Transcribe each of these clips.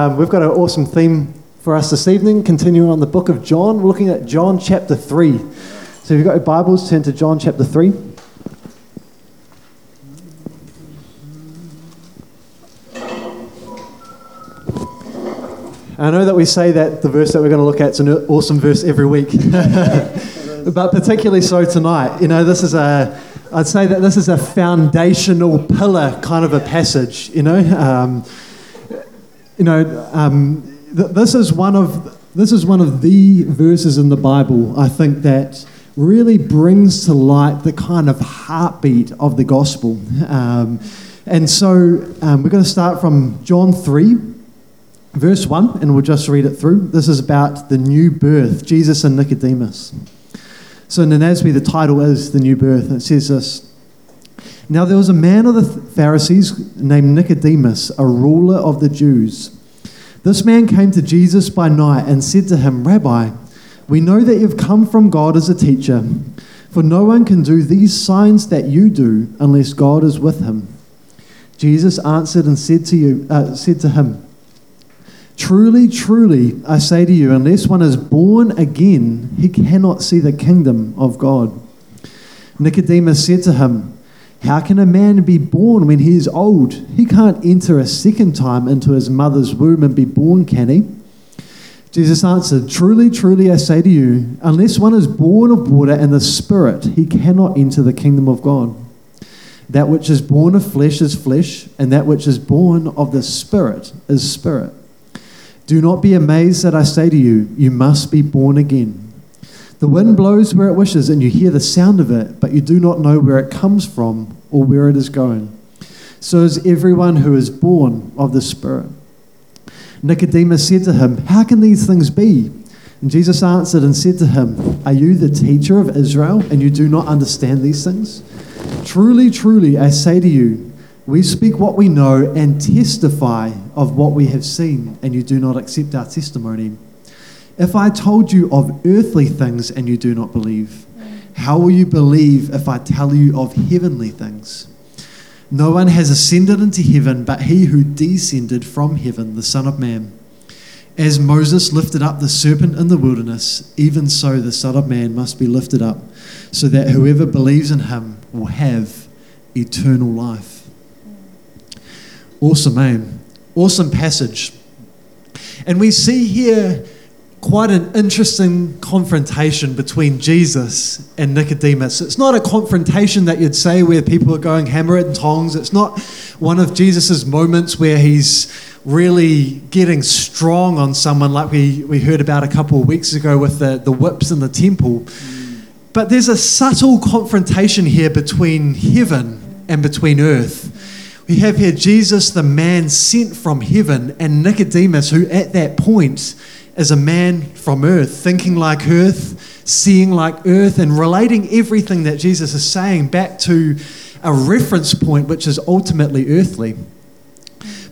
Um, we've got an awesome theme for us this evening, continuing on the book of John. We're looking at John chapter 3. So if you've got your Bibles, turn to John chapter 3. I know that we say that the verse that we're going to look at is an awesome verse every week, but particularly so tonight. You know, this is a, I'd say that this is a foundational pillar kind of a passage, you know. Um, you know, um, th- this is one of this is one of the verses in the Bible I think that really brings to light the kind of heartbeat of the gospel. Um, and so um, we're going to start from John three, verse one, and we'll just read it through. This is about the new birth, Jesus and Nicodemus. So in NASB, the title is the new birth. and It says this. Now there was a man of the Pharisees named Nicodemus, a ruler of the Jews. This man came to Jesus by night and said to him, Rabbi, we know that you've come from God as a teacher, for no one can do these signs that you do unless God is with him. Jesus answered and said to, you, uh, said to him, Truly, truly, I say to you, unless one is born again, he cannot see the kingdom of God. Nicodemus said to him, how can a man be born when he is old? He can't enter a second time into his mother's womb and be born, can he? Jesus answered, Truly, truly, I say to you, unless one is born of water and the Spirit, he cannot enter the kingdom of God. That which is born of flesh is flesh, and that which is born of the Spirit is spirit. Do not be amazed that I say to you, You must be born again. The wind blows where it wishes, and you hear the sound of it, but you do not know where it comes from or where it is going. So is everyone who is born of the Spirit. Nicodemus said to him, How can these things be? And Jesus answered and said to him, Are you the teacher of Israel, and you do not understand these things? Truly, truly, I say to you, we speak what we know and testify of what we have seen, and you do not accept our testimony. If I told you of earthly things and you do not believe, how will you believe if I tell you of heavenly things? No one has ascended into heaven but he who descended from heaven, the Son of Man. As Moses lifted up the serpent in the wilderness, even so the Son of Man must be lifted up, so that whoever believes in him will have eternal life. Awesome, aim. Awesome passage. And we see here quite an interesting confrontation between Jesus and Nicodemus. It's not a confrontation that you'd say where people are going hammer and tongs. It's not one of Jesus's moments where he's really getting strong on someone like we, we heard about a couple of weeks ago with the, the whips in the temple. But there's a subtle confrontation here between heaven and between earth. We have here Jesus, the man sent from heaven, and Nicodemus, who at that point is a man from earth, thinking like earth, seeing like earth, and relating everything that Jesus is saying back to a reference point which is ultimately earthly.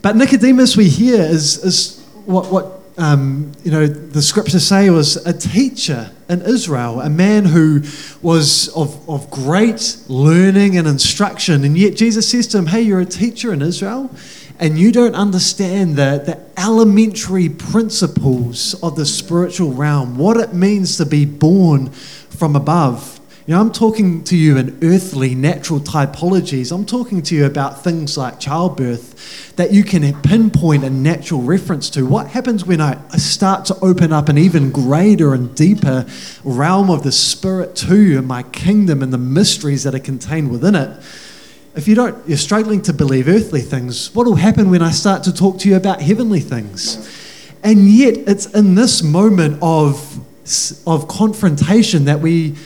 But Nicodemus, we hear, is, is what, what um, you know, the scriptures say was a teacher in Israel, a man who was of, of great learning and instruction. And yet Jesus says to him, Hey, you're a teacher in Israel and you don't understand the, the elementary principles of the spiritual realm, what it means to be born from above. You know, I'm talking to you in earthly, natural typologies. I'm talking to you about things like childbirth that you can pinpoint a natural reference to. What happens when I start to open up an even greater and deeper realm of the spirit to you and my kingdom and the mysteries that are contained within it? if you don't, you're struggling to believe earthly things, what will happen when I start to talk to you about heavenly things? And yet, it's in this moment of, of confrontation that we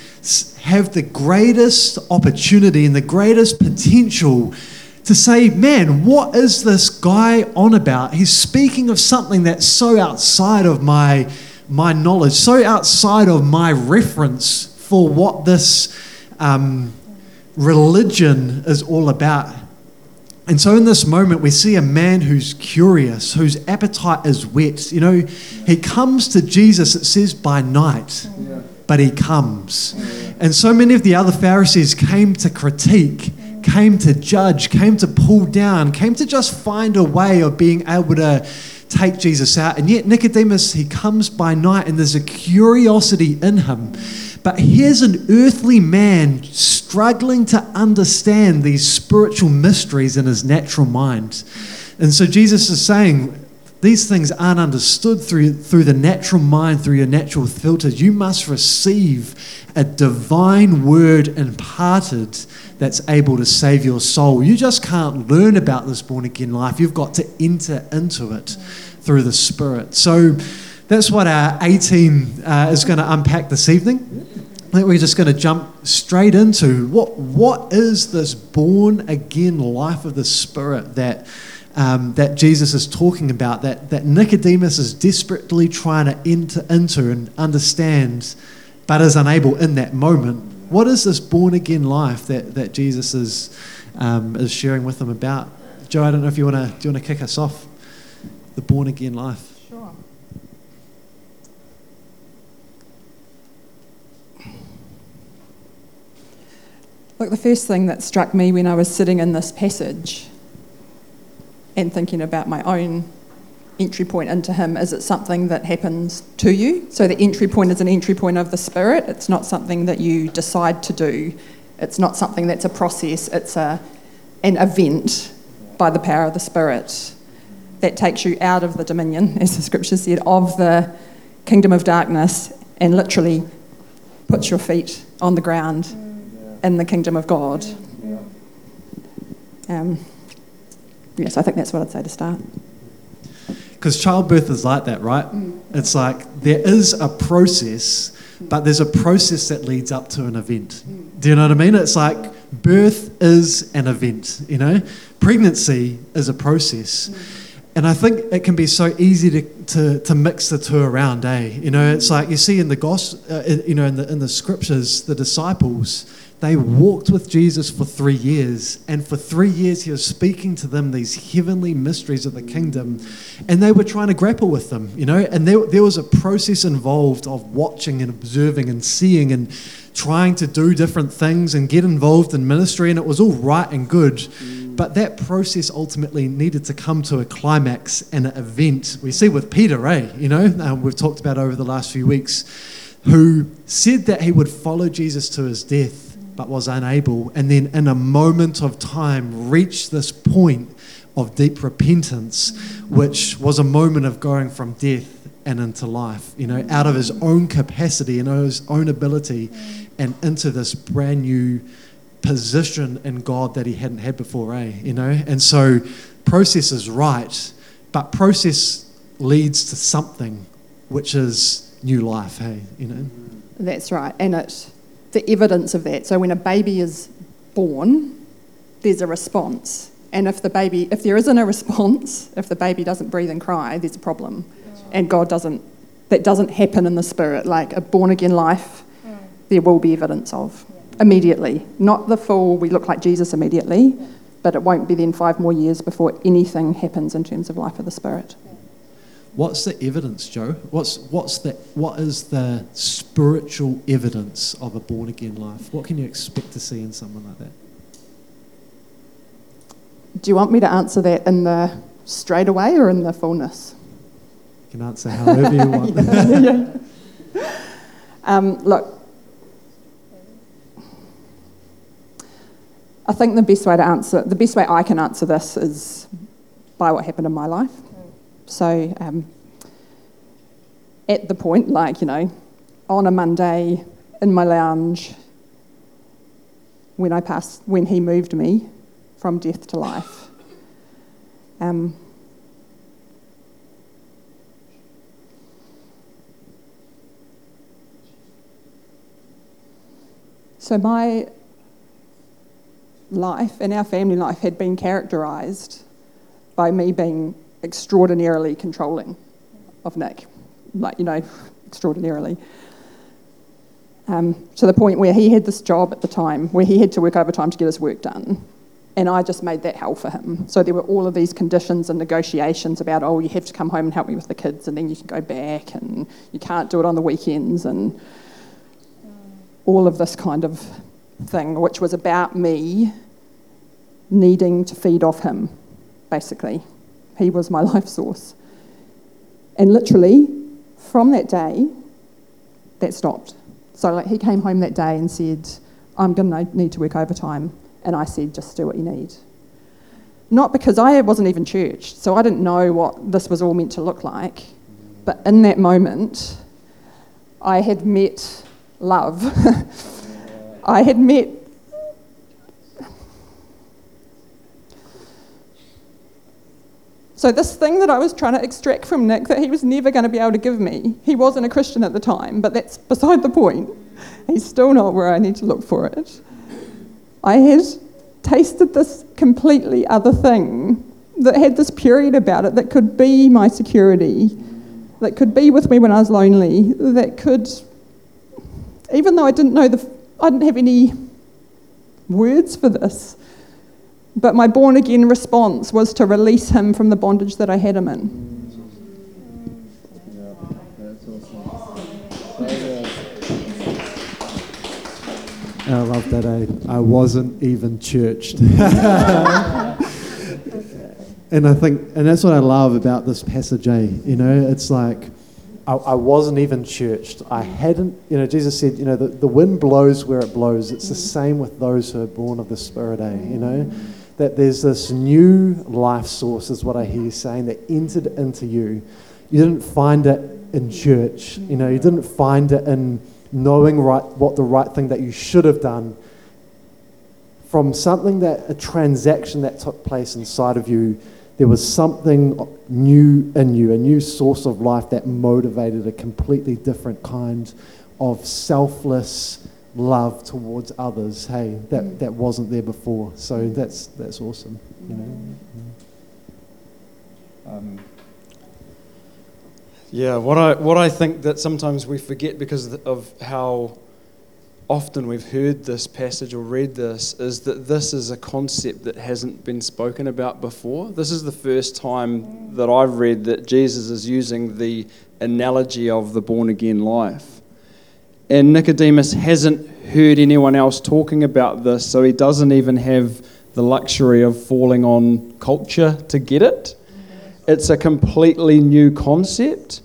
have the greatest opportunity and the greatest potential to say, man, what is this guy on about? He's speaking of something that's so outside of my, my knowledge, so outside of my reference for what this. Um, religion is all about. And so, in this moment, we see a man who's curious, whose appetite is whet. You know, he comes to Jesus, it says, by night, but he comes. And so many of the other Pharisees came to critique, came to judge, came to pull down, came to just find a way of being able to, take Jesus out. And yet, Nicodemus, he comes by night and there's a curiosity in him. But here's an earthly man struggling to understand these spiritual mysteries in his natural mind. And so Jesus is saying, these things aren't understood through, through the natural mind, through your natural filters. You must receive a divine word imparted that's able to save your soul. You just can't learn about this born again life. You've got to enter into it through the Spirit. So that's what our A team uh, is going to unpack this evening. I think we're just going to jump straight into what, what is this born again life of the Spirit that um, that Jesus is talking about, that, that Nicodemus is desperately trying to enter into and understand, but is unable in that moment. What is this born again life that, that Jesus is, um, is sharing with them about? Joe, I don't know if you want to you want to kick us off the born again life. Sure. Look, the first thing that struck me when I was sitting in this passage and thinking about my own entry point into Him, is it something that happens to you? So the entry point is an entry point of the Spirit. It's not something that you decide to do. It's not something that's a process. It's a, an event by the power of the Spirit that takes you out of the dominion, as the scripture said, of the kingdom of darkness and literally puts your feet on the ground in the kingdom of God. Um, yes, I think that's what I'd say to start. Because childbirth is like that, right? Mm. It's like there is a process, but there's a process that leads up to an event. Mm. Do you know what I mean? It's like birth is an event, you know? Pregnancy is a process. Mm. And I think it can be so easy to, to, to mix the two around, eh? You know, it's like you see in the gospel, uh, you know, in the, in the scriptures, the disciples, they walked with Jesus for three years. And for three years, he was speaking to them these heavenly mysteries of the kingdom. And they were trying to grapple with them, you know. And there, there was a process involved of watching and observing and seeing and trying to do different things and get involved in ministry. And it was all right and good. But that process ultimately needed to come to a climax and an event. We see with Peter, eh? You know, uh, we've talked about over the last few weeks, who said that he would follow Jesus to his death, but was unable. And then, in a moment of time, reached this point of deep repentance, which was a moment of going from death and into life, you know, out of his own capacity and his own ability and into this brand new position in God that he hadn't had before, eh? You know? And so process is right, but process leads to something which is new life, hey? You know? That's right. And it the evidence of that. So when a baby is born, there's a response. And if the baby if there isn't a response, if the baby doesn't breathe and cry, there's a problem. And God doesn't that doesn't happen in the spirit. Like a born again life, there will be evidence of immediately. Not the full, we look like Jesus immediately, but it won't be then five more years before anything happens in terms of life of the Spirit. What's the evidence, Joe? What's, what's the, what is the spiritual evidence of a born again life? What can you expect to see in someone like that? Do you want me to answer that in the straight away or in the fullness? You can answer however you want. yeah, yeah. Um, look, I think the best way to answer, the best way I can answer this is by what happened in my life. So, um, at the point, like, you know, on a Monday in my lounge, when I passed, when he moved me from death to life, um, so my life and our family life had been characterised by me being extraordinarily controlling of Nick, like, you know, extraordinarily. Um, to the point where he had this job at the time where he had to work overtime to get his work done. And I just made that hell for him. So there were all of these conditions and negotiations about, oh, you have to come home and help me with the kids, and then you can go back, and you can't do it on the weekends, and all of this kind of thing, which was about me needing to feed off him, basically. He was my life source. And literally, from that day, that stopped. So like he came home that day and said, I'm going to need to work overtime. And I said, just do what you need. Not because I wasn't even church, so I didn't know what this was all meant to look like. But in that moment, I had met love. I had met So, this thing that I was trying to extract from Nick that he was never going to be able to give me, he wasn't a Christian at the time, but that's beside the point. He's still not where I need to look for it. I had tasted this completely other thing that had this purity about it that could be my security, that could be with me when I was lonely, that could, even though I didn't know the, I didn't have any words for this, but my born again response was to release him from the bondage that I had him in. I love that. I, I wasn't even churched. and I think, and that's what I love about this passage, eh? You know, it's like, I, I, wasn't even churched. I hadn't, you know, Jesus said, you know, the, the wind blows where it blows. It's the same with those who are born of the Spirit, eh? You know? That there's this new life source, is what I hear you saying, that entered into you. You didn't find it in church, you know, you didn't find it in knowing right what the right thing that you should have done. From something that a transaction that took place inside of you, there was something new in you, a new source of life that motivated a completely different kind of selfless love towards others, hey, that, mm. that wasn't there before. So that's, that's awesome, you know. Um, yeah, what I, what I think that sometimes we forget because of how often we've heard this passage or read this is that this is a concept that hasn't been spoken about before. This is the first time that I've read that Jesus is using the analogy of the born again life. And Nicodemus hasn't heard anyone else talking about this, so he doesn't even have the luxury of falling on culture to get it. It's a completely new concept.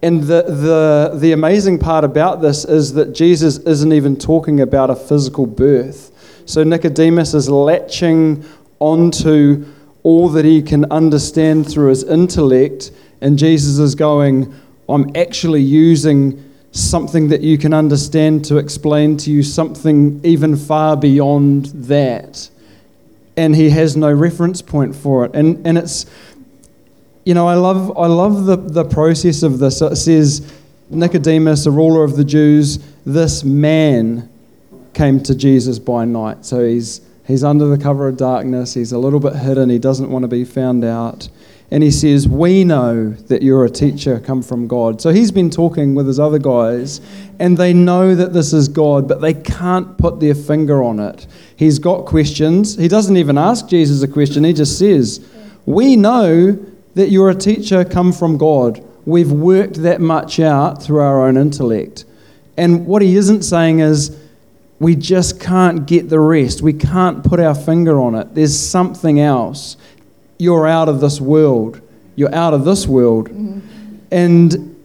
And the, the, the amazing part about this is that Jesus isn't even talking about a physical birth. So Nicodemus is latching onto all that he can understand through his intellect, and Jesus is going, I'm actually using something that you can understand to explain to you something even far beyond that. And he has no reference point for it. And, and it's, you know, I love, I love the, the process of this. It says, Nicodemus, a ruler of the Jews, this man came to Jesus by night. So he's, he's under the cover of darkness, he's a little bit hidden, he doesn't want to be found out and he says, We know that you're a teacher come from God. So he's been talking with his other guys, and they know that this is God, but they can't put their finger on it. He's got questions. He doesn't even ask Jesus a question, he just says, We know that you're a teacher come from God. We've worked that much out through our own intellect. And what he isn't saying is, we just can't get the rest. We can't put our finger on it. There's something else you're out of this world. You're out of this world. Mm-hmm. And,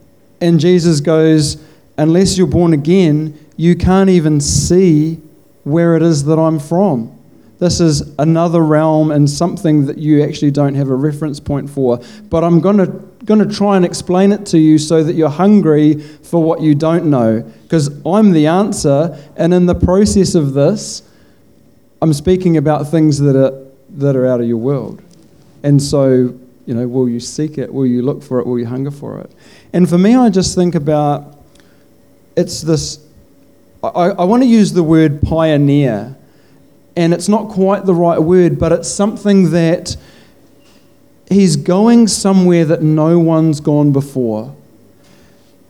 and Jesus goes, unless you're born again, you can't even see where it is that I'm from. This is another realm and something that you actually don't have a reference point for. But I'm going to, going to try and explain it to you so that you're hungry for what you don't know. Because I'm the answer, and in the process of this, I'm speaking about things that are, that are out of your world. And so, you know, will you seek it? Will you look for it? Will you hunger for it? And for me, I just think about it's this. I, I want to use the word pioneer, and it's not quite the right word, but it's something that he's going somewhere that no one's gone before.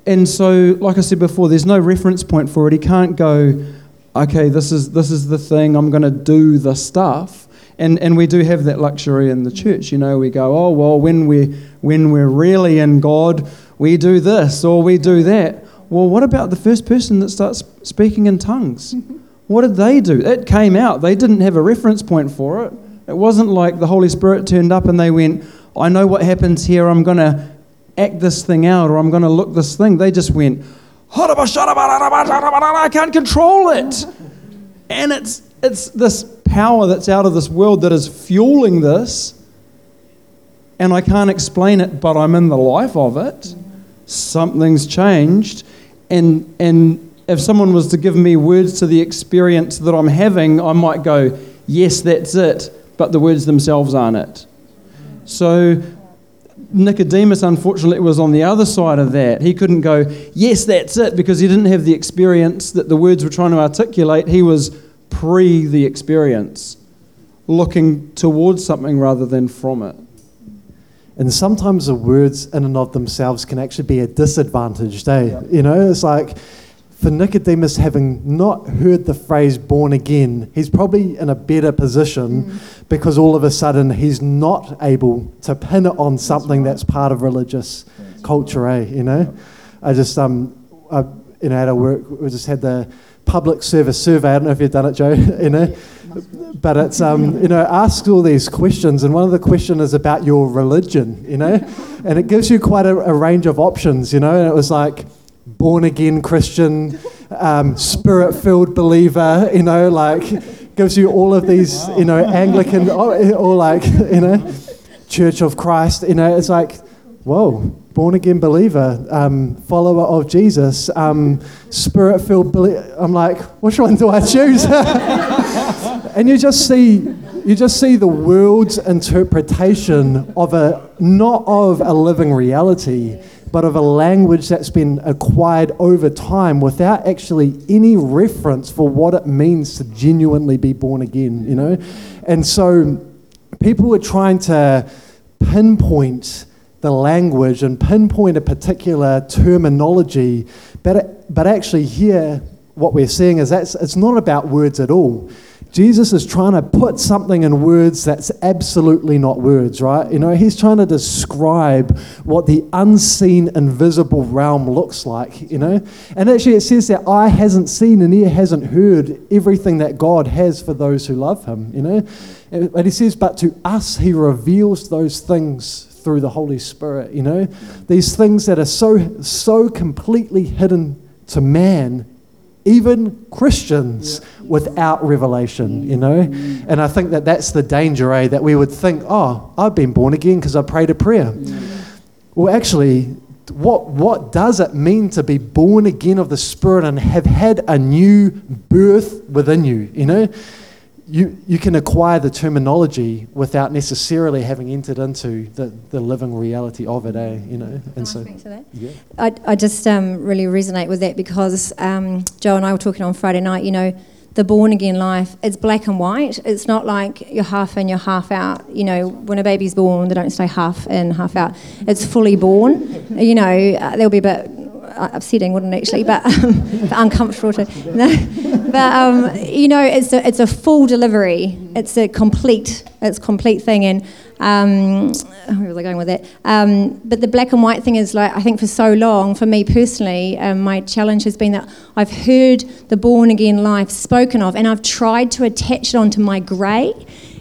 And so, like I said before, there's no reference point for it. He can't go, okay, this is, this is the thing, I'm going to do the stuff. And, and we do have that luxury in the church. You know, we go, oh, well, when, we, when we're really in God, we do this or we do that. Well, what about the first person that starts speaking in tongues? What did they do? It came out. They didn't have a reference point for it. It wasn't like the Holy Spirit turned up and they went, I know what happens here. I'm going to act this thing out or I'm going to look this thing. They just went, I can't control it. And it's, it's this power that's out of this world that is fueling this. And I can't explain it, but I'm in the life of it. Something's changed. And, and if someone was to give me words to the experience that I'm having, I might go, yes, that's it, but the words themselves aren't it. So Nicodemus, unfortunately, was on the other side of that. He couldn't go, yes, that's it, because he didn't have the experience that the words were trying to articulate. He was pre the experience, looking towards something rather than from it. And sometimes the words in and of themselves can actually be a disadvantage, eh? Yeah. You know, it's like for Nicodemus, having not heard the phrase born again, he's probably in a better position mm. because all of a sudden he's not able to pin it on something that's, right. that's part of religious that's culture, right. eh? You know? Yeah. I just, um, I, you know, at our work, we just had the public service survey. I don't know if you've done it, Joe, you know? But it's, um, you know, asks all these questions, and one of the questions is about your religion, you know? And it gives you quite a, a range of options, you know? And it was like, born again Christian, um, spirit filled believer, you know, like gives you all of these, you know, Anglican, or, or like, you know, Church of Christ, you know, it's like, whoa, born again believer, um, follower of Jesus, um, spirit filled believer. I'm like, which one do I choose? and you just see. You just see the world's interpretation of a not of a living reality, but of a language that's been acquired over time without actually any reference for what it means to genuinely be born again, you know? And so people were trying to pinpoint the language and pinpoint a particular terminology, but, but actually here what we're seeing is that it's not about words at all. Jesus is trying to put something in words that's absolutely not words, right? You know, he's trying to describe what the unseen, invisible realm looks like, you know? And actually, it says that eye hasn't seen and ear hasn't heard everything that God has for those who love him, you know? But he says, but to us, he reveals those things through the Holy Spirit, you know? These things that are so, so completely hidden to man even Christians yeah. without revelation, you know? And I think that that's the danger, eh? That we would think, oh, I've been born again because I prayed a prayer. Yeah. Well, actually, what, what does it mean to be born again of the Spirit and have had a new birth within you, you know? You, you can acquire the terminology without necessarily having entered into the, the living reality of it, eh? You know, and so yeah. I, I just um, really resonate with that because um, Joe and I were talking on Friday night. You know, the born again life it's black and white. It's not like you're half in, you're half out. You know, when a baby's born, they don't stay half in, half out. It's fully born. You know, uh, there'll be a bit upsetting, wouldn't it, actually? But, um, but uncomfortable to. No. But um, you know, it's a, it's a full delivery. It's a complete it's complete thing. And um, where was I going with that? Um, but the black and white thing is like I think for so long, for me personally, um, my challenge has been that I've heard the born again life spoken of, and I've tried to attach it onto my grey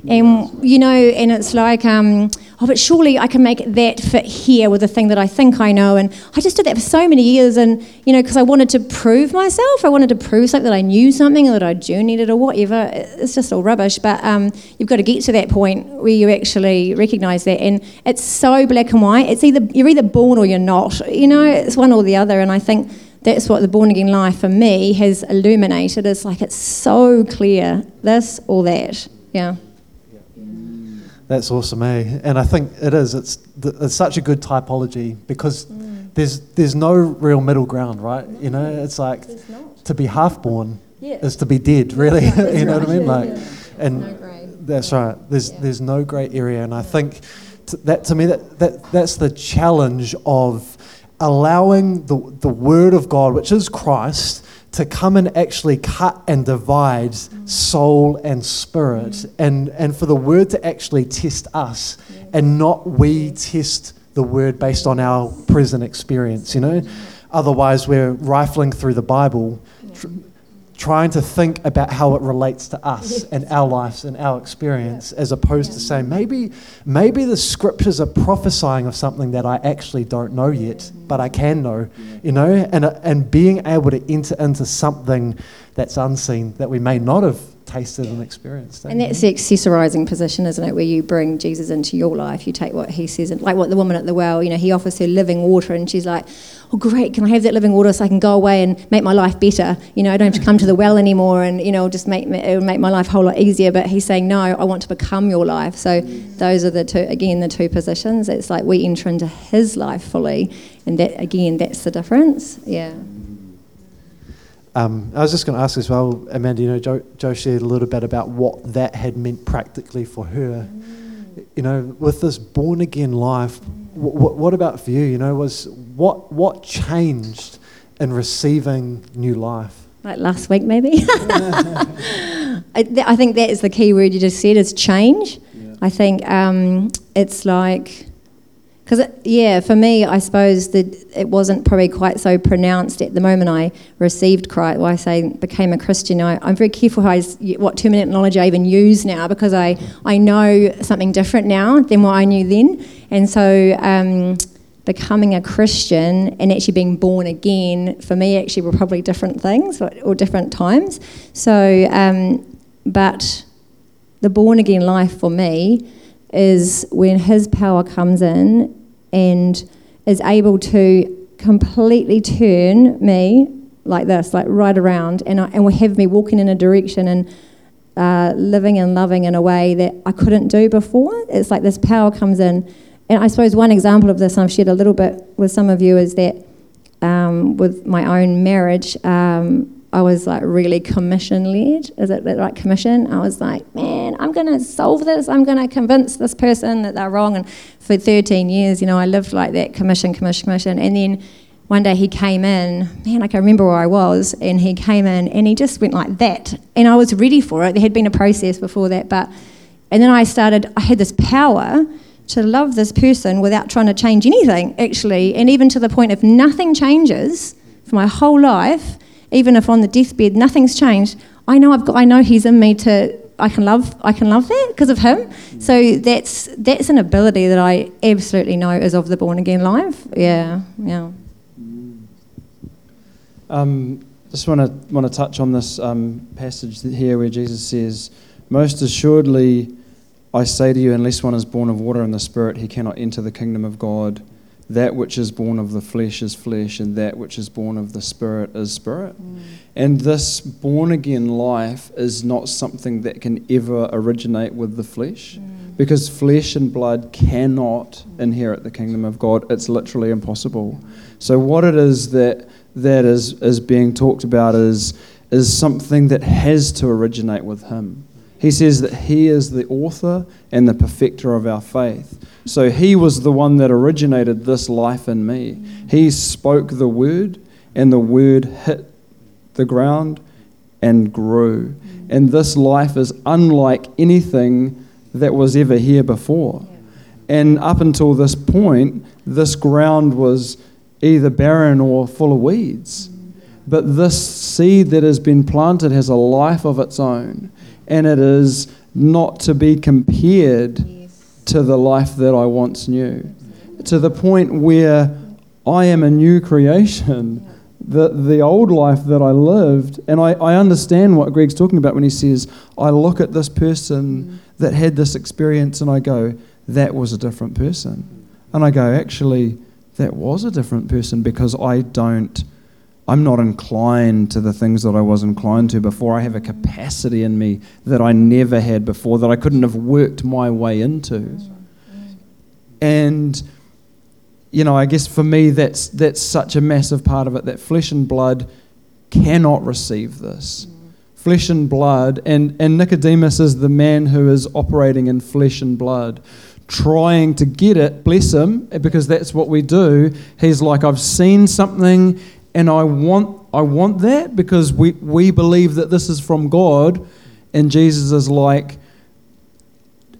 and you know, and it's like, um, oh, but surely I can make that fit here with the thing that I think I know. And I just did that for so many years, and you know, because I wanted to prove myself, I wanted to prove something that I knew something, or that I journeyed it, or whatever. It's just all rubbish. But um, you've got to get to that point where you actually recognise that, and it's so black and white. It's either you're either born or you're not. You know, it's one or the other. And I think that's what the born again life for me has illuminated. It's like it's so clear, this or that. Yeah. That's awesome, eh? And I think it is. It's, it's such a good typology because mm. there's there's no real middle ground, right? No, you know, it's like to be half born yeah. is to be dead, really. you know right. what I mean? Like, yeah. and no that's right. There's yeah. there's no grey area, and I think to, that to me that, that that's the challenge of allowing the the Word of God, which is Christ to come and actually cut and divide soul and spirit, mm. and, and for the word to actually test us yeah. and not we test the word based on our present experience, you know? Otherwise, we're rifling through the Bible, tr- trying to think about how it relates to us and our lives and our experience as opposed to saying maybe maybe the scriptures are prophesying of something that I actually don't know yet but I can know you know and uh, and being able to enter into something that's unseen that we may not have tasted and experienced. And that's the accessorizing position, isn't it? Where you bring Jesus into your life, you take what he says, and like what the woman at the well, you know, he offers her living water, and she's like, "Oh, great! Can I have that living water so I can go away and make my life better? You know, I don't have to come to the well anymore, and you know, just make will make my life a whole lot easier." But he's saying, "No, I want to become your life." So those are the two again the two positions. It's like we enter into his life fully, and that again, that's the difference. Yeah. Um, I was just going to ask as well, Amanda. You know, Joe, Joe, shared a little bit about what that had meant practically for her. Mm. You know, with this born again life, what, what about for you? You know, was what what changed in receiving new life? Like last week, maybe. I, I, think that is the key word you just said is change. Yeah. I think um, it's like because, yeah, for me, I suppose that it wasn't probably quite so pronounced at the moment I received Christ, well, I say became a Christian. I, am very careful how I, what terminology I even use now because I, I know something different now than what I knew then. And so um, becoming a Christian and actually being born again, for me, actually were probably different things or, or different times. So, um, but the born again life for me, is when his power comes in and is able to completely turn me like this, like right around, and, I, and have me walking in a direction and uh, living and loving in a way that I couldn't do before. It's like this power comes in. And I suppose one example of this, I've shared a little bit with some of you, is that um, with my own marriage, um, I was like really commission led. Is it the right commission? I was like, man, I'm going to solve this. I'm going to convince this person that they're wrong. And for 13 years, you know, I lived like that commission, commission, commission. And then one day he came in, man, I can remember where I was, and he came in and he just went like that. And I was ready for it. There had been a process before that, but, and then I started, I had this power to love this person without trying to change anything, actually. And even to the point if nothing changes for my whole life, even if on the deathbed nothing's changed, I know I've got, I know He's in me to, I can love, I can love that because of Him. So that's that's an ability that I absolutely know is of the born again life. Yeah, yeah. Um, just want to want to touch on this um, passage here where Jesus says, "Most assuredly, I say to you, unless one is born of water and the Spirit, he cannot enter the kingdom of God." That which is born of the flesh is flesh, and that which is born of the spirit is spirit. Mm. And this born again life is not something that can ever originate with the flesh. Mm. Because flesh and blood cannot inherit the kingdom of God. It's literally impossible. So what it is that that is, is being talked about is, is something that has to originate with him. He says that he is the author and the perfecter of our faith. So he was the one that originated this life in me. He spoke the word, and the word hit the ground and grew. And this life is unlike anything that was ever here before. And up until this point, this ground was either barren or full of weeds. But this seed that has been planted has a life of its own, and it is not to be compared to the life that I once knew, to the point where I am a new creation. The, the old life that I lived, and I, I understand what Greg's talking about when he says, I look at this person that had this experience and I go, that was a different person. And I go, actually, that was a different person because I don't I'm not inclined to the things that I was inclined to before. I have a capacity in me that I never had before, that I couldn't have worked my way into. And, you know, I guess for me, that's, that's such a massive part of it that flesh and blood cannot receive this. Flesh and blood, and, and Nicodemus is the man who is operating in flesh and blood trying to get it, bless him, because that's what we do. He's like, I've seen something and I want, I want that because we, we believe that this is from God. And Jesus is like,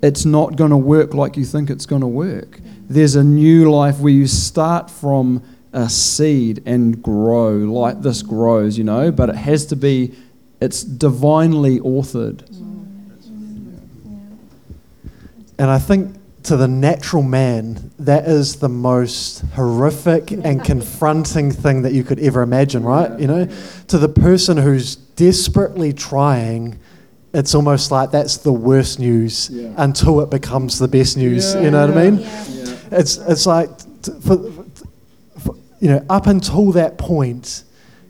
it's not going to work like you think it's going to work. There's a new life where you start from a seed and grow like this grows, you know, but it has to be It's divinely authored. Mm. And I think to the natural man, that is the most horrific and confronting thing that you could ever imagine, right? You know, to the person who's desperately trying, it's almost like that's the worst news Yeah. until it becomes the best news. Yeah. You know what I mean? Yeah. It's it's like t- for, for, you know up until that point,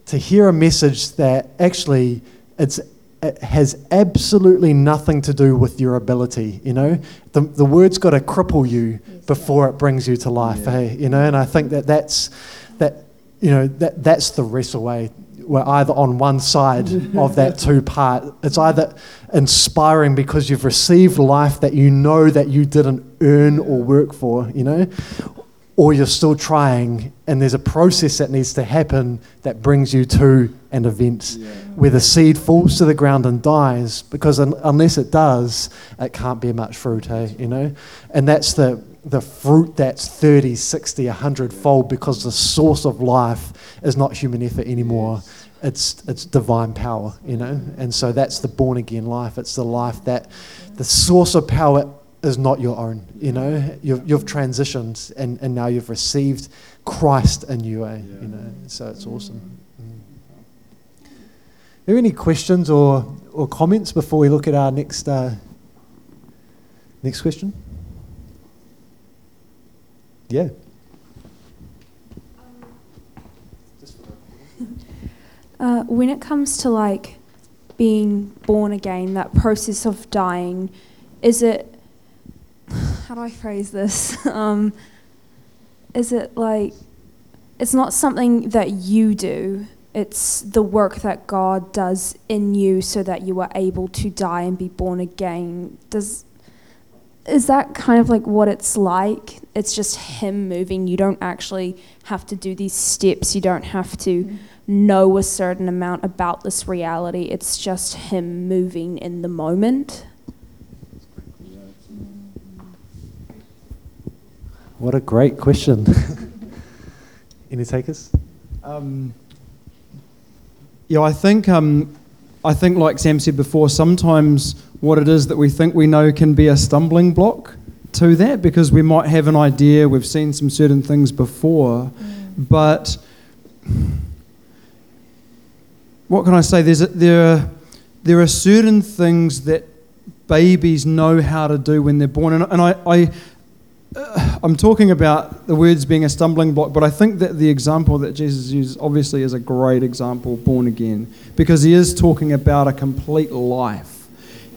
to hear a message that actually it's it has absolutely nothing to do with your ability. You know, the the word's got to cripple you before it brings you to life. Yeah. Hey, you know, and I think that that's that you know that that's the wrestle way. We're either on one side of that two part. It's either inspiring because you've received life that you know that you didn't earn or work for, you know, or you're still trying and there's a process that needs to happen that brings you to an event where the seed falls to the ground and dies because un- unless it does, it can't bear much fruit, hey, you know? And that's the, the fruit that's 30, 60, 100 fold because the source of life is not human effort anymore. It's, it's divine power, you know? And so that's the born again life. It's the life that the source of power is not your own, you know? You've, you've transitioned and, and now you've received Christ in you, eh? You know? So it's awesome. Mm. Are there any questions or, or comments before we look at our next, uh, next question? Yeah. Uh, when it comes to like being born again, that process of dying, is it? How do I phrase this? Um, is it like it's not something that you do? It's the work that God does in you, so that you are able to die and be born again. Does is that kind of like what it's like? It's just Him moving. You don't actually have to do these steps. You don't have to know a certain amount about this reality. It's just him moving in the moment. What a great question. Any takers? Um, yeah, I think um, I think like Sam said before, sometimes what it is that we think we know can be a stumbling block to that because we might have an idea, we've seen some certain things before, but what can I say? There's a, there are, there are certain things that babies know how to do when they're born, and, and I. I uh, I'm talking about the words being a stumbling block, but I think that the example that Jesus uses obviously is a great example, born again, because he is talking about a complete life.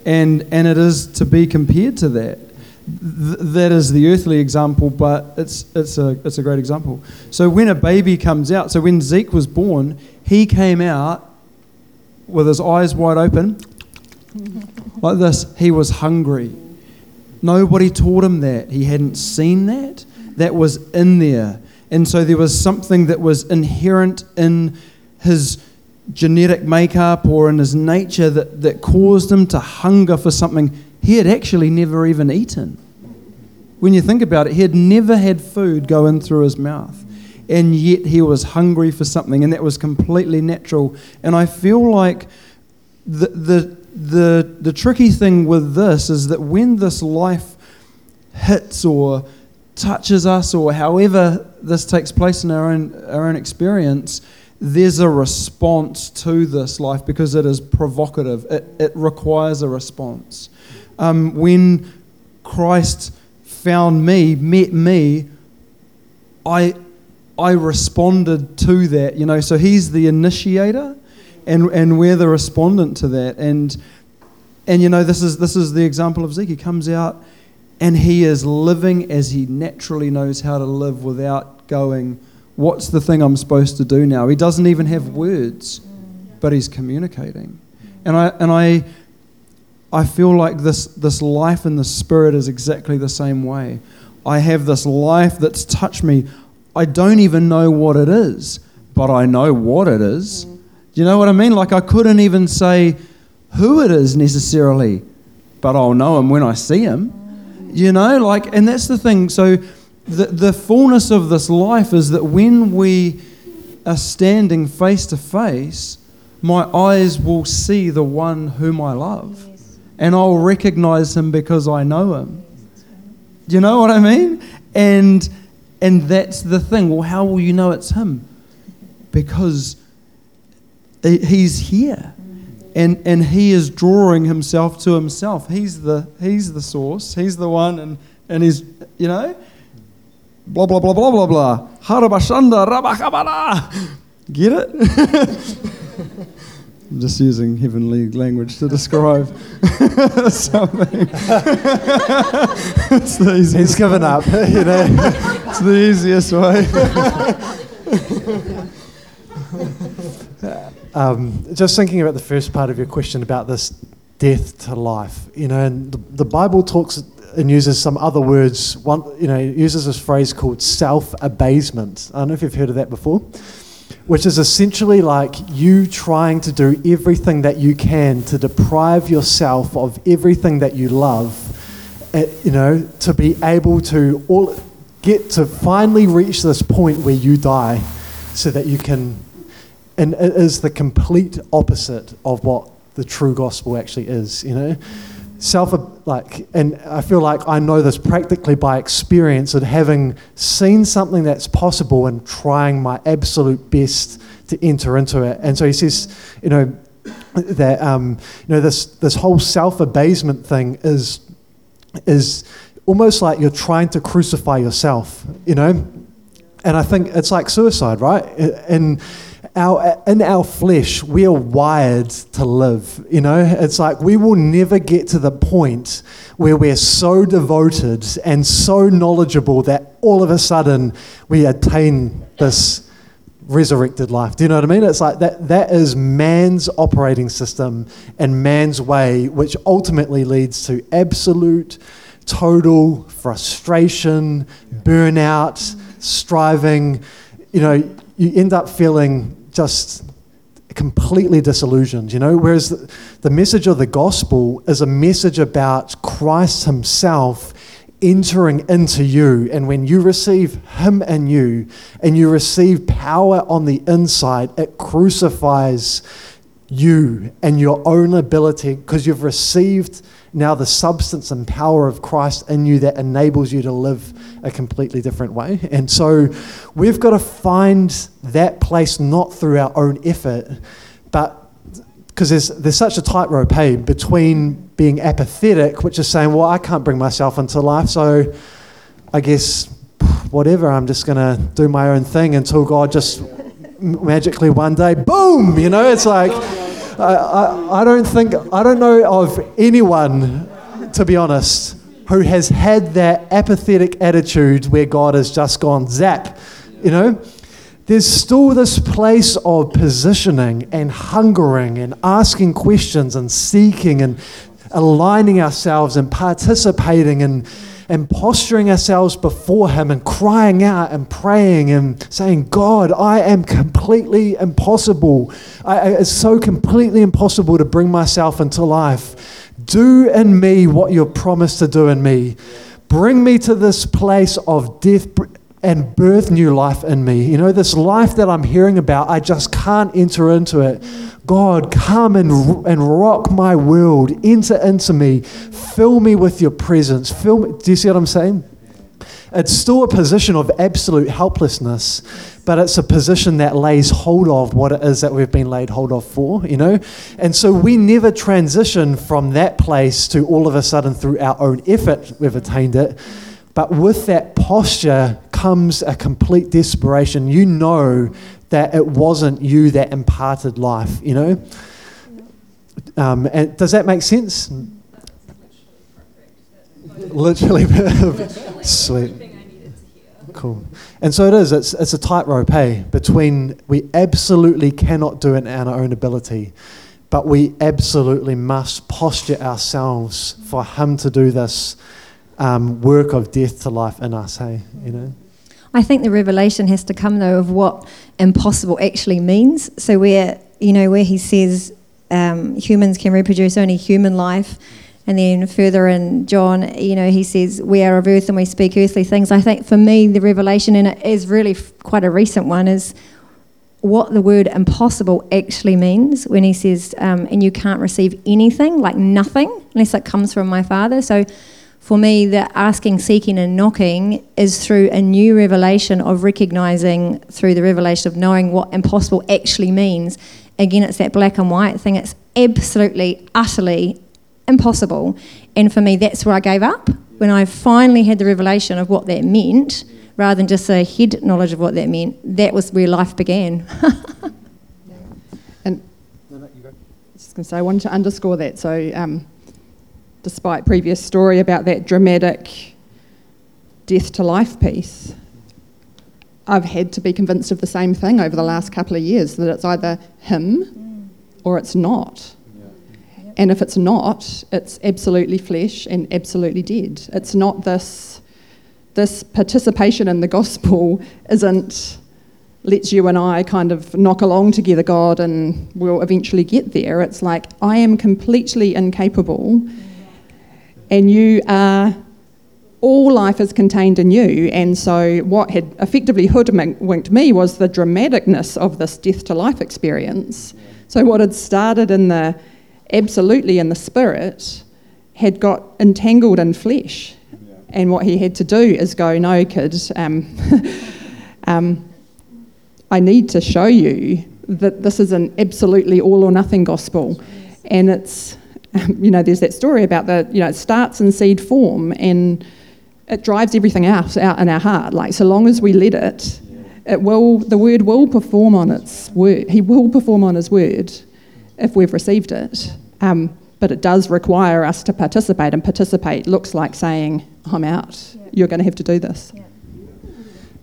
And, and it is to be compared to that. Th- that is the earthly example, but it's, it's, a, it's a great example. So when a baby comes out, so when Zeke was born, he came out with his eyes wide open, like this. He was hungry. Nobody taught him that. He hadn't seen that. That was in there. And so there was something that was inherent in his genetic makeup or in his nature that, that caused him to hunger for something he had actually never even eaten. When you think about it, he had never had food go in through his mouth. And yet he was hungry for something, and that was completely natural. And I feel like the, the, the, the tricky thing with this is that when this life hits or touches us, or however this takes place in our own, our own experience, there's a response to this life because it is provocative. It, it requires a response. Um, when Christ found me, met me, I, I responded to that. You know, so He's the initiator, and and we're the respondent to that. And and you know, this is this is the example of Zeke. He comes out, and he is living as he naturally knows how to live without going. What's the thing I'm supposed to do now? He doesn't even have words, but he's communicating. And I and I I feel like this this life in the spirit is exactly the same way. I have this life that's touched me. I don't even know what it is, but I know what it is. Do you know what I mean? Like I couldn't even say who it is necessarily, but I'll know him when I see him. You know, like and that's the thing. So the the fullness of this life is that when we are standing face to face, my eyes will see the one whom I love. And I'll recognize him because I know him. You know what I mean? And and that's the thing. Well, how will you know it's him? Because he's here. And and he is drawing himself to himself. He's the he's the source. He's the one and and he's you know blah blah blah blah blah blah. Harabashanda rabakabara. Get it? I'm just using heavenly language to describe something. it's the easiest. He's given up, you know. it's the easiest way. Um, just thinking about the first part of your question about this death to life, you know, and the, the Bible talks and uses some other words. One, you know, uses this phrase called self-abasement. I don't know if you've heard of that before which is essentially like you trying to do everything that you can to deprive yourself of everything that you love, uh, you know, to be able to all, get to finally reach this point where you die so that you can. And it is the complete opposite of what the true gospel actually is, you know? Self like and i feel like i know this practically by experience and having seen something that's possible and trying my absolute best to enter into it. And so he says you know that um, you know this this whole self abasement thing is is almost like you're trying to crucify yourself you know? And i think it's like suicide right? And our, in our flesh, we are wired to live. You know, it's like we will never get to the point where we're so devoted and so knowledgeable that all of a sudden we attain this resurrected life. Do you know what I mean? It's like that, that is man's operating system and man's way, which ultimately leads to absolute, total frustration, burnout, striving. You know, you end up feeling just completely disillusioned, you know. Whereas the, the message of the gospel is a message about Christ Himself entering into you. And when you receive Him in you and you receive power on the inside, it crucifies you and your own ability because you've received now the substance and power of Christ in you that enables you to live a completely different way. And so we've got to find that place not through our own effort, but because there's, there's such a tightrope hey, between being apathetic, which is saying, well, I can't bring myself into life, so I guess whatever, I'm just going to do my own thing until God just magically one day, boom, you know, it's like I, I, don't think, I don't know of anyone, to be honest, who has had that apathetic attitude where God has just gone zap. You know, there's still this place of positioning and hungering and asking questions and seeking and aligning ourselves and participating and and posturing ourselves before Him and crying out and praying and saying, God, I am completely impossible. I, it's so completely impossible to bring myself into life. Do in me what you're promised to do in me. Bring me to this place of death and birth new life in me. You know, this life that I'm hearing about, I just can't enter into it. God, come and, and rock my world, enter into me, fill me with your presence. Fill me. Do you see what I'm saying? It's still a position of absolute helplessness, but it's a position that lays hold of what it is that we've been laid hold of for, you know? And so we never transition from that place to all of a sudden through our own effort we've attained it. But with that posture comes a complete desperation. You know that it wasn't you that imparted life, you know? Um, and does that make sense? Literally, sweet. Cool. And so it is, it's, it's a tightrope, hey, between we absolutely cannot do it in our own ability, but we absolutely must posture ourselves for Him to do this um, work of death to life in us, hey, you know? I think the revelation has to come though of what impossible actually means. So where you know where he says um, humans can reproduce only human life, and then further in John, you know, he says we are of earth and we speak earthly things. I think for me the revelation, and it is really quite a recent one, is what the word impossible actually means when he says, um, and you can't receive anything, like nothing, unless it comes from my Father. So for me, the asking, seeking, and knocking is through a new revelation of recognizing, through the revelation of knowing what impossible actually means. Again, it's that black and white thing. It's absolutely, utterly impossible. And for me, that's where I gave up. When I finally had the revelation of what that meant, rather than just a head knowledge of what that meant, that was where life began. And I was just going to say, I wanted to underscore that. So, um, despite previous story about that dramatic death to life piece, I've had to be convinced of the same thing over the last couple of years that it's either him or it's not. And if it's not, it's absolutely flesh and absolutely dead. It's not this this participation in the gospel isn't lets you and I kind of knock along together, God, and we'll eventually get there. It's like, I am completely incapable, and you are, all life is contained in you. And so, what had effectively hoodwinked me was the dramaticness of this death to life experience. So, what had started in the absolutely in the spirit had got entangled in flesh. And what he had to do is go, no, kid, um, um, I need to show you that this is an absolutely all or nothing gospel. And it's, you know, there's that story about the, you know, it starts in seed form and it drives everything else out in our heart. Like, so long as we let it, it will, the word will perform on its word. He will perform on his word if we've received it. Um, but it does require us to participate, and participate looks like saying, I'm out. Yeah. You're going to have to do this. Yeah.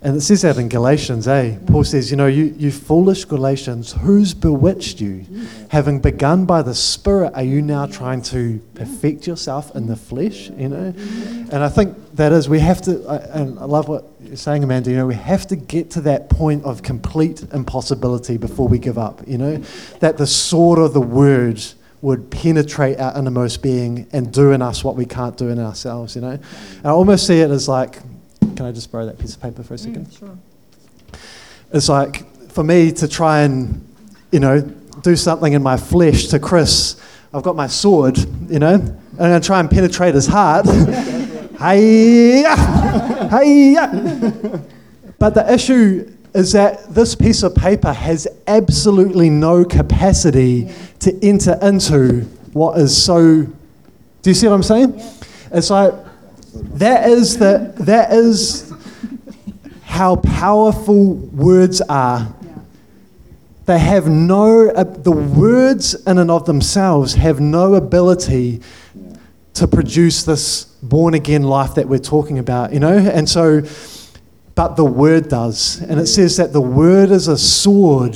And it says that in Galatians, eh? Paul says, you know, you, you foolish Galatians, who's bewitched you? Having begun by the Spirit, are you now trying to perfect yourself in the flesh? You know? And I think that is, we have to, and I love what you're saying, Amanda, you know, we have to get to that point of complete impossibility before we give up, you know? That the sword of the word would penetrate our innermost being and do in us what we can't do in ourselves, you know? And I almost see it as like, can I just borrow that piece of paper for a second? Mm, sure. It's like for me to try and, you know, do something in my flesh to Chris. I've got my sword, you know, and I'm going to try and penetrate his heart. hey, hey. But the issue is that this piece of paper has absolutely no capacity to enter into what is so. Do you see what I'm saying? It's like that is the that is how powerful words are. They have no uh, the words in and of themselves have no ability to produce this born again life that we're talking about, you know? And so but the word does. And it says that the word is a sword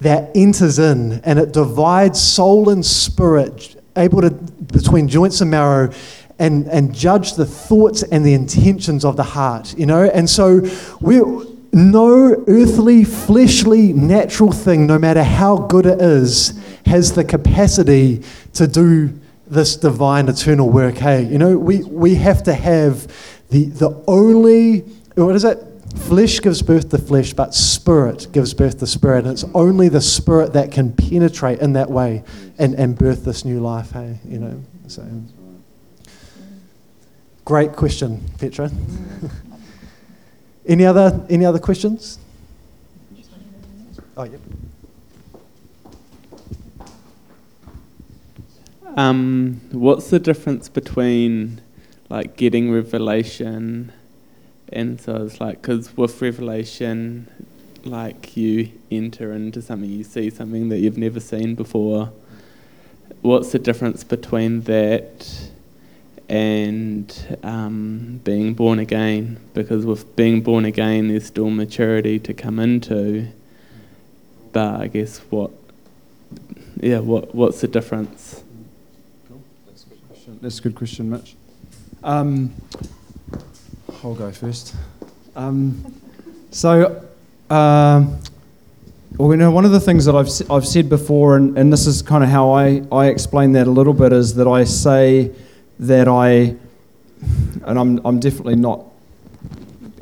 that enters in and it divides soul and spirit, able to, between joints and marrow, and, and judge the thoughts and the intentions of the heart, you know? And so we no earthly, fleshly, natural thing, no matter how good it is, has the capacity to do this divine eternal work. Hey, you know, we, we have to have the, the only, what is it? Flesh gives birth to flesh, but spirit gives birth to spirit. And it's only the spirit that can penetrate in that way and, and birth this new life, hey? You know? So great question, Petra. any other any other questions? Oh yep. Um, what's the difference between like getting revelation and so it's like, because with Revelation, like you enter into something, you see something that you've never seen before. What's the difference between that and um, being born again? Because with being born again, there's still maturity to come into. But I guess what, yeah, what what's the difference? Cool. That's a good question. That's a good question, Mitch. Um, I'll go first. Um, so, uh, well, you know, one of the things that I've, I've said before, and, and this is kind of how I, I explain that a little bit, is that I say that I, and I'm, I'm definitely not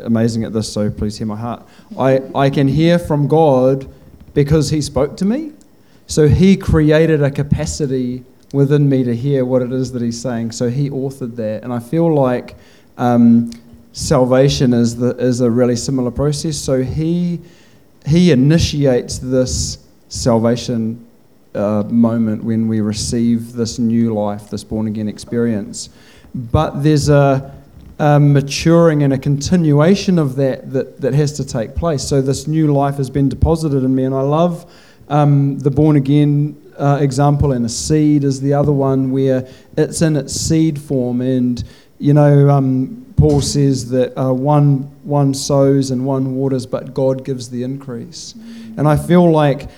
amazing at this, so please hear my heart. I, I can hear from God because he spoke to me. So he created a capacity within me to hear what it is that he's saying. So he authored that. And I feel like um, salvation is, the, is a really similar process. So he, he initiates this salvation uh, moment when we receive this new life, this born again experience. But there's a, a maturing and a continuation of that, that that has to take place. So this new life has been deposited in me, and I love um, the born again uh, example, and a seed is the other one where it's in its seed form, and you know. Um, Paul says that uh, one, one sows and one waters, but God gives the increase. And I feel like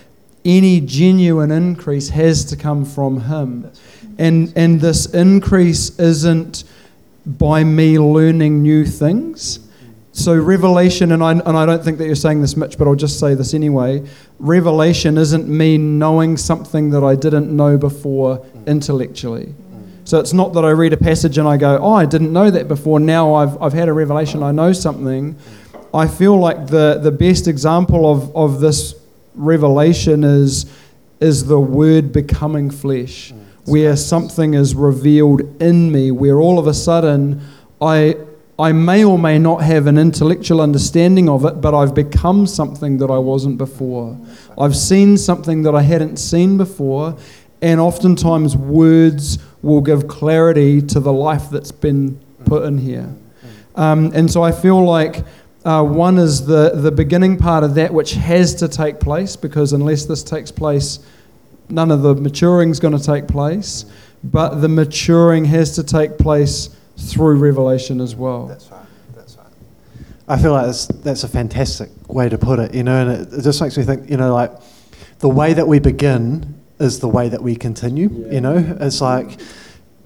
any genuine increase has to come from Him. And, and this increase isn't by me learning new things. So, revelation, and I, and I don't think that you're saying this, Mitch, but I'll just say this anyway. Revelation isn't me knowing something that I didn't know before intellectually. So, it's not that I read a passage and I go, oh, I didn't know that before. Now I've, I've had a revelation, I know something. I feel like the, the best example of, of this revelation is, is the word becoming flesh, mm, where something is revealed in me, where all of a sudden I, I may or may not have an intellectual understanding of it, but I've become something that I wasn't before. I've seen something that I hadn't seen before, and oftentimes words will give clarity to the life that's been put in here. Mm, mm. Um, and so I feel like uh, one is the, the beginning part of that which has to take place, because unless this takes place, none of the maturing is going to take place. But the maturing has to take place through revelation as well. That's right. That's right. I feel like that's, that's a fantastic way to put it, you know, and it, it just makes me think, you know, like the way that we begin is the way that we continue, you know? It's like,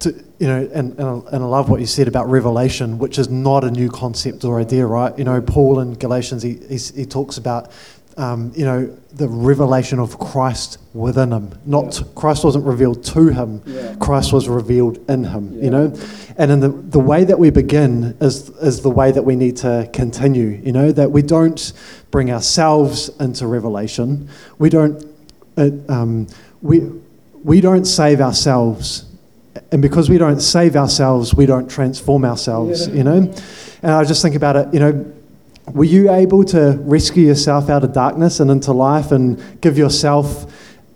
to, you know, and, and, I- and I love what you said about revelation, which is not a new concept or idea, right? You know, Paul in Galatians, he, he, he talks about, um, you know, the revelation of Christ within him. Not Christ wasn't revealed to him, Christ was revealed in him, you know? And in the, the way that we begin is, is the way that we need to continue, you know, that we don't bring ourselves into revelation. We don't, uh, um, we, we don't save ourselves and because we don't save ourselves, we don't transform ourselves, you know? And I just think about it, you know, were you able to rescue yourself out of darkness and into life and give yourself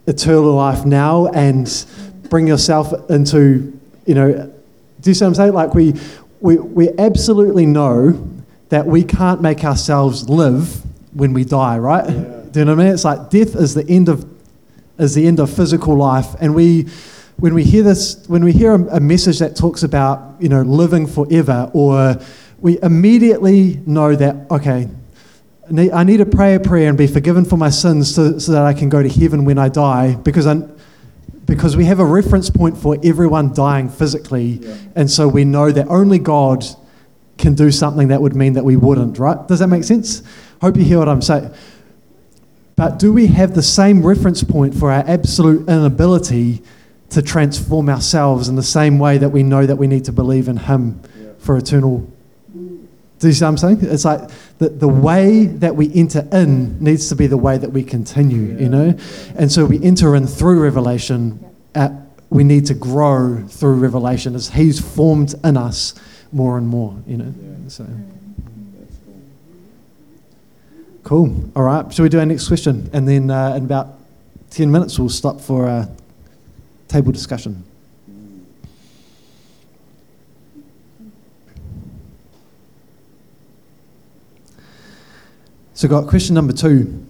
eternal life now and bring yourself into, you know, do you see what I'm saying? Like we, we, we absolutely know that we can't make ourselves live when we die, right? Do you know what I mean? It's like death is the end of is the end of physical life, and we when we hear this, when we hear a, a message that talks about, you know, living forever, or we immediately know that, okay, I need, to pray a prayer and be forgiven for my sins so, so that I can go to heaven when I die, because I, because we have a reference point for everyone dying physically, and so we know that only God can do something that would mean that we wouldn't, right? Does that make sense? Hope you hear what I'm saying. But do we have the same reference point for our absolute inability to transform ourselves in the same way that we know that we need to believe in Him for eternal? Do you see what I'm saying? It's like the, the way that we enter in needs to be the way that we continue, you know? And so we enter in through revelation. At, we need to grow through revelation as He's formed in us more and more, you know? So. Cool. All right. Shall we do our next question? And then uh, in about 10 minutes, we'll stop for a table discussion. So, got question number two.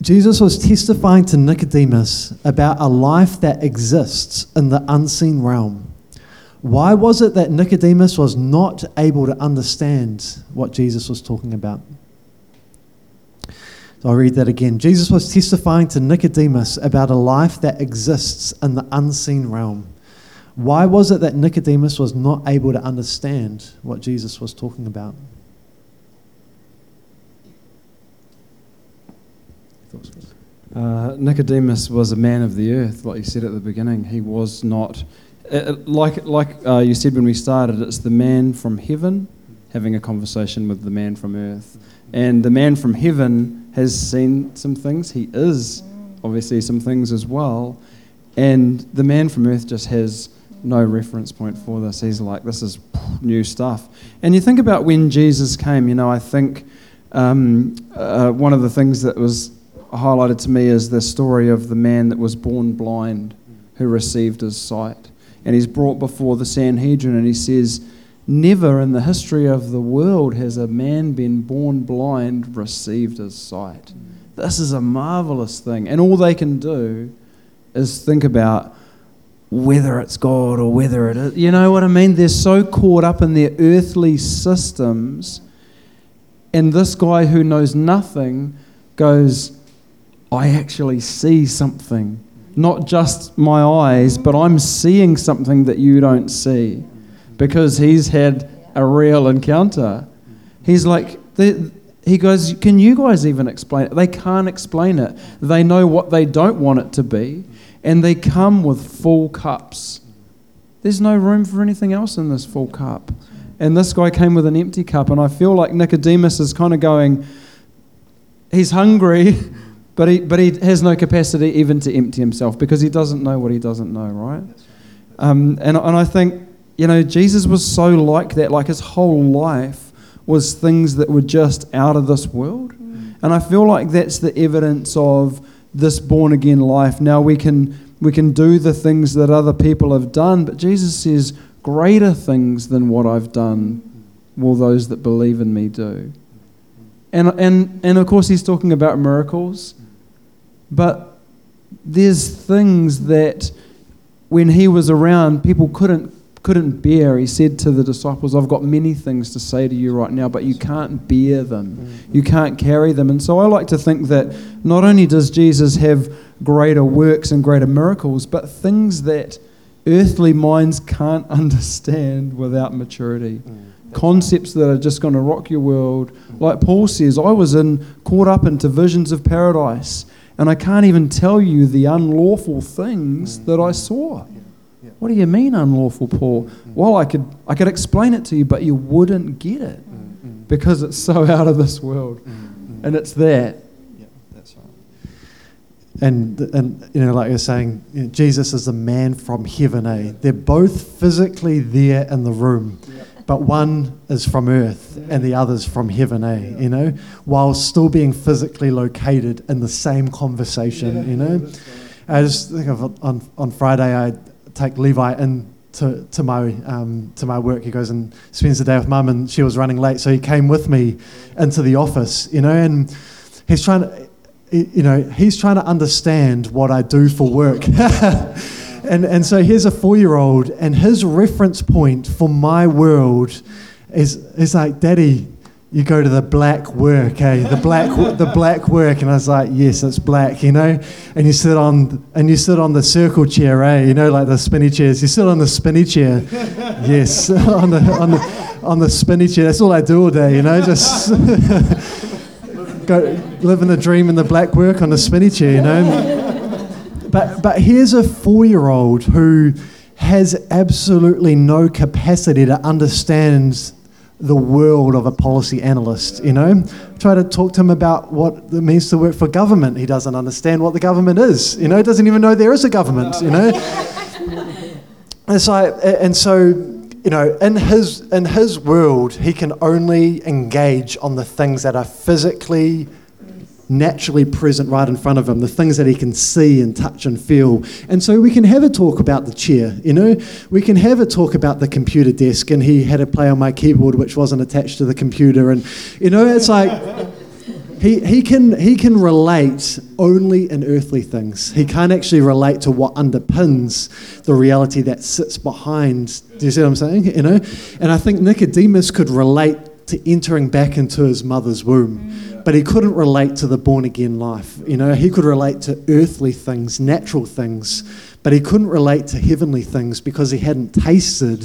Jesus was testifying to Nicodemus about a life that exists in the unseen realm. Why was it that Nicodemus was not able to understand what Jesus was talking about? I'll read that again. Jesus was testifying to Nicodemus about a life that exists in the unseen realm. Why was it that Nicodemus was not able to understand what Jesus was talking about? Uh, Nicodemus was a man of the earth, like you said at the beginning. He was not, uh, like, like uh, you said when we started, it's the man from heaven. having a conversation with the man from earth. And the man from heaven has seen some things. He is obviously some things as well. And the man from earth just has no reference point for this. He's like, this is new stuff. And you think about when Jesus came, you know, I think um, uh, one of the things that was highlighted to me is the story of the man that was born blind who received his sight. And he's brought before the Sanhedrin and he says, Never in the history of the world has a man been born blind received his sight. This is a marvelous thing. And all they can do is think about whether it's God or whether it is. You know what I mean? They're so caught up in their earthly systems. And this guy who knows nothing goes, I actually see something. Not just my eyes, but I'm seeing something that you don't see because he's had a real encounter. He's like, he goes, Can you guys even explain it? They can't explain it. They know what they don't want it to be, and they come with full cups. There's no room for anything else in this full cup. And this guy came with an empty cup, and I feel like Nicodemus is kind of going, He's hungry, but he, but he has no capacity even to empty himself because he doesn't know what he doesn't know, right? Um, and, and I think, you know, Jesus was so like that, like his whole life was things that were just out of this world. And I feel like that's the evidence of this born again life. Now we can we can do the things that other people have done, but Jesus says, Greater things than what I've done will those that believe in me do. And and and of course he's talking about miracles, but there's things that when he was around, people couldn't couldn't bear, he said to the disciples, I've got many things to say to you right now, but you can't bear them. You can't carry them. And so I like to think that not only does Jesus have greater works and greater miracles, but things that earthly minds can't understand without maturity. Mm, Concepts that are just going to rock your world. Like Paul says, I was in caught up into visions of paradise, and I can't even tell you the unlawful things mm. that I saw. What do you mean unlawful, Paul? Well, I could, I could explain it to you, but you wouldn't get it because it's so out of this world. And it's that. Yeah, that's right. And, and you know, like you're saying, you know, Jesus is the man from heaven, eh? They're both physically there in the room, but one is from earth and the other's from heaven, eh? You know, while still being physically located in the same conversation, you know. I just think of on, on Friday, I take Levi in to, to my um, to my work. He goes and spends the day with mum, and she was running late, so he came with me into the office, you know, and he's trying to, you know, he's trying to understand what I do for work. and and so here's a four year old, and his reference point for my world is is like, Daddy, you go to the black work, eh? The black, the black work, and I was like, yes, it's black, you know. And you sit on, and you sit on the circle chair, eh? You know, like the spinny chairs. You sit on the spinny chair, yes, on the on the on the spinny chair. That's all I do all day, you know, just go living the dream in the black work on the spinny chair, you know. But but here's a four-year-old who has absolutely no capacity to understand the world of a policy analyst, you know. Try to talk to him about what it means to work for government. He doesn't understand what the government is, you know, doesn't even know there is a government, you know. and, so, and so, you know, in his, in his world, he can only engage on the things that are physically naturally present right in front of him, the things that he can see and touch and feel. And so we can have a talk about the chair, you know, we can have a talk about the computer desk, and he had to play on my keyboard which wasn't attached to the computer, and you know, it's like. He, he, can, he can relate only in earthly things. He can't actually relate to what underpins the reality that sits behind. Do you see what I'm saying? You know? And I think Nicodemus could relate to entering back into his mother's womb but he couldn't relate to the born again life. You know, he could relate to earthly things, natural things, but he couldn't relate to heavenly things because he hadn't tasted.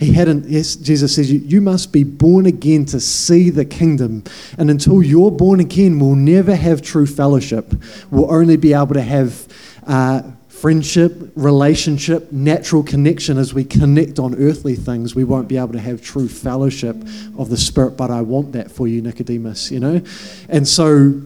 He hadn't, yes, Jesus says, you, you must be born again to see the kingdom. And until you're born again, we'll never have true fellowship. We'll only be able to have. Uh, friendship, relationship, natural connection as we connect on earthly things, we won't be able to have true fellowship of the Spirit. But I want that for you, Nicodemus, you know? And so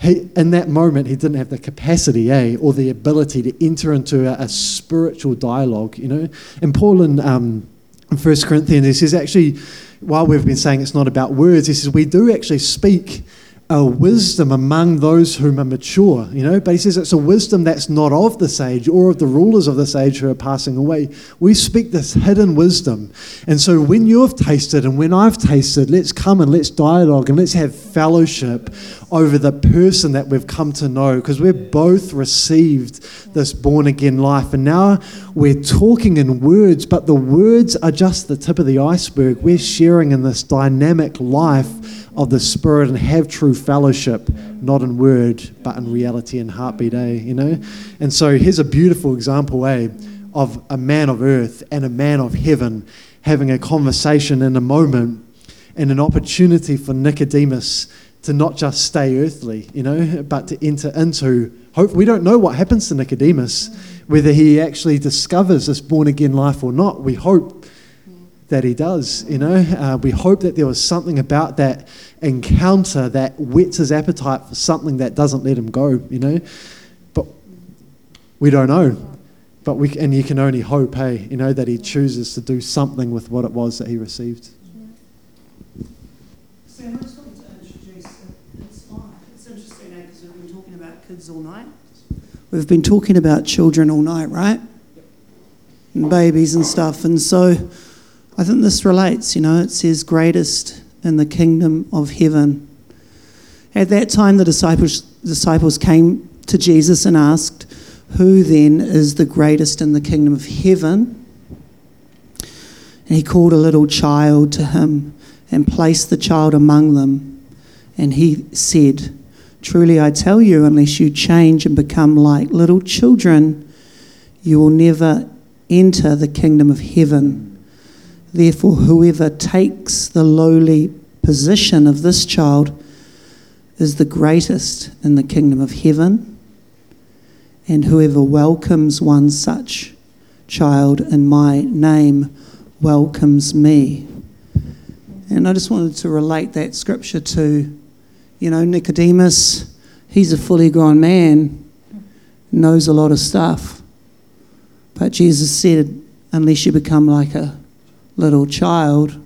he, in that moment, he didn't have the capacity, eh, or the ability to enter into a, a spiritual dialogue, you know? And Paul in, um, in 1 Corinthians, he says, actually, while we've been saying it's not about words, he says, we do actually speak a wisdom among those whom are mature, you know. But he says it's a wisdom that's not of this age or of the rulers of this age who are passing away. We speak this hidden wisdom. And so when you've tasted and when I've tasted, let's come and let's dialogue and let's have fellowship over the person that we've come to know because we've both received this born again life. And now we're talking in words, but the words are just the tip of the iceberg. We're sharing in this dynamic life of the Spirit and have true fellowship, not in word, but in reality and heartbeat, eh? You know? And so here's a beautiful example, eh? Of a man of earth and a man of heaven having a conversation in a moment and an opportunity for Nicodemus to not just stay earthly, you know, but to enter into hope. We don't know what happens to Nicodemus, whether he actually discovers this born again life or not. We hope that he does. You know, uh, we hope that there was something about that encounter that whets his appetite for something that doesn't let him go. You know, but we don't know. But we and you can only hope, hey, you know, that he chooses to do something with what it was that he received. Sam, I just wanted to introduce Inspire. It's fine. It's interesting, eh, because we've been talking about kids all night. We've been talking about children all night, right? And babies and stuff. And so I think this relates, you know, it says greatest in the kingdom of heaven. At that time, the disciples, disciples came to Jesus and asked, Who then is the greatest in the kingdom of heaven? And he called a little child to him and placed the child among them. And he said, Truly I tell you, unless you change and become like little children, you will never enter the kingdom of heaven. Therefore, whoever takes the lowly position of this child is the greatest in the kingdom of heaven. And whoever welcomes one such child in my name welcomes me. And I just wanted to relate that scripture to, you know, Nicodemus. He's a fully grown man, knows a lot of stuff. But Jesus said, unless you become like a little child.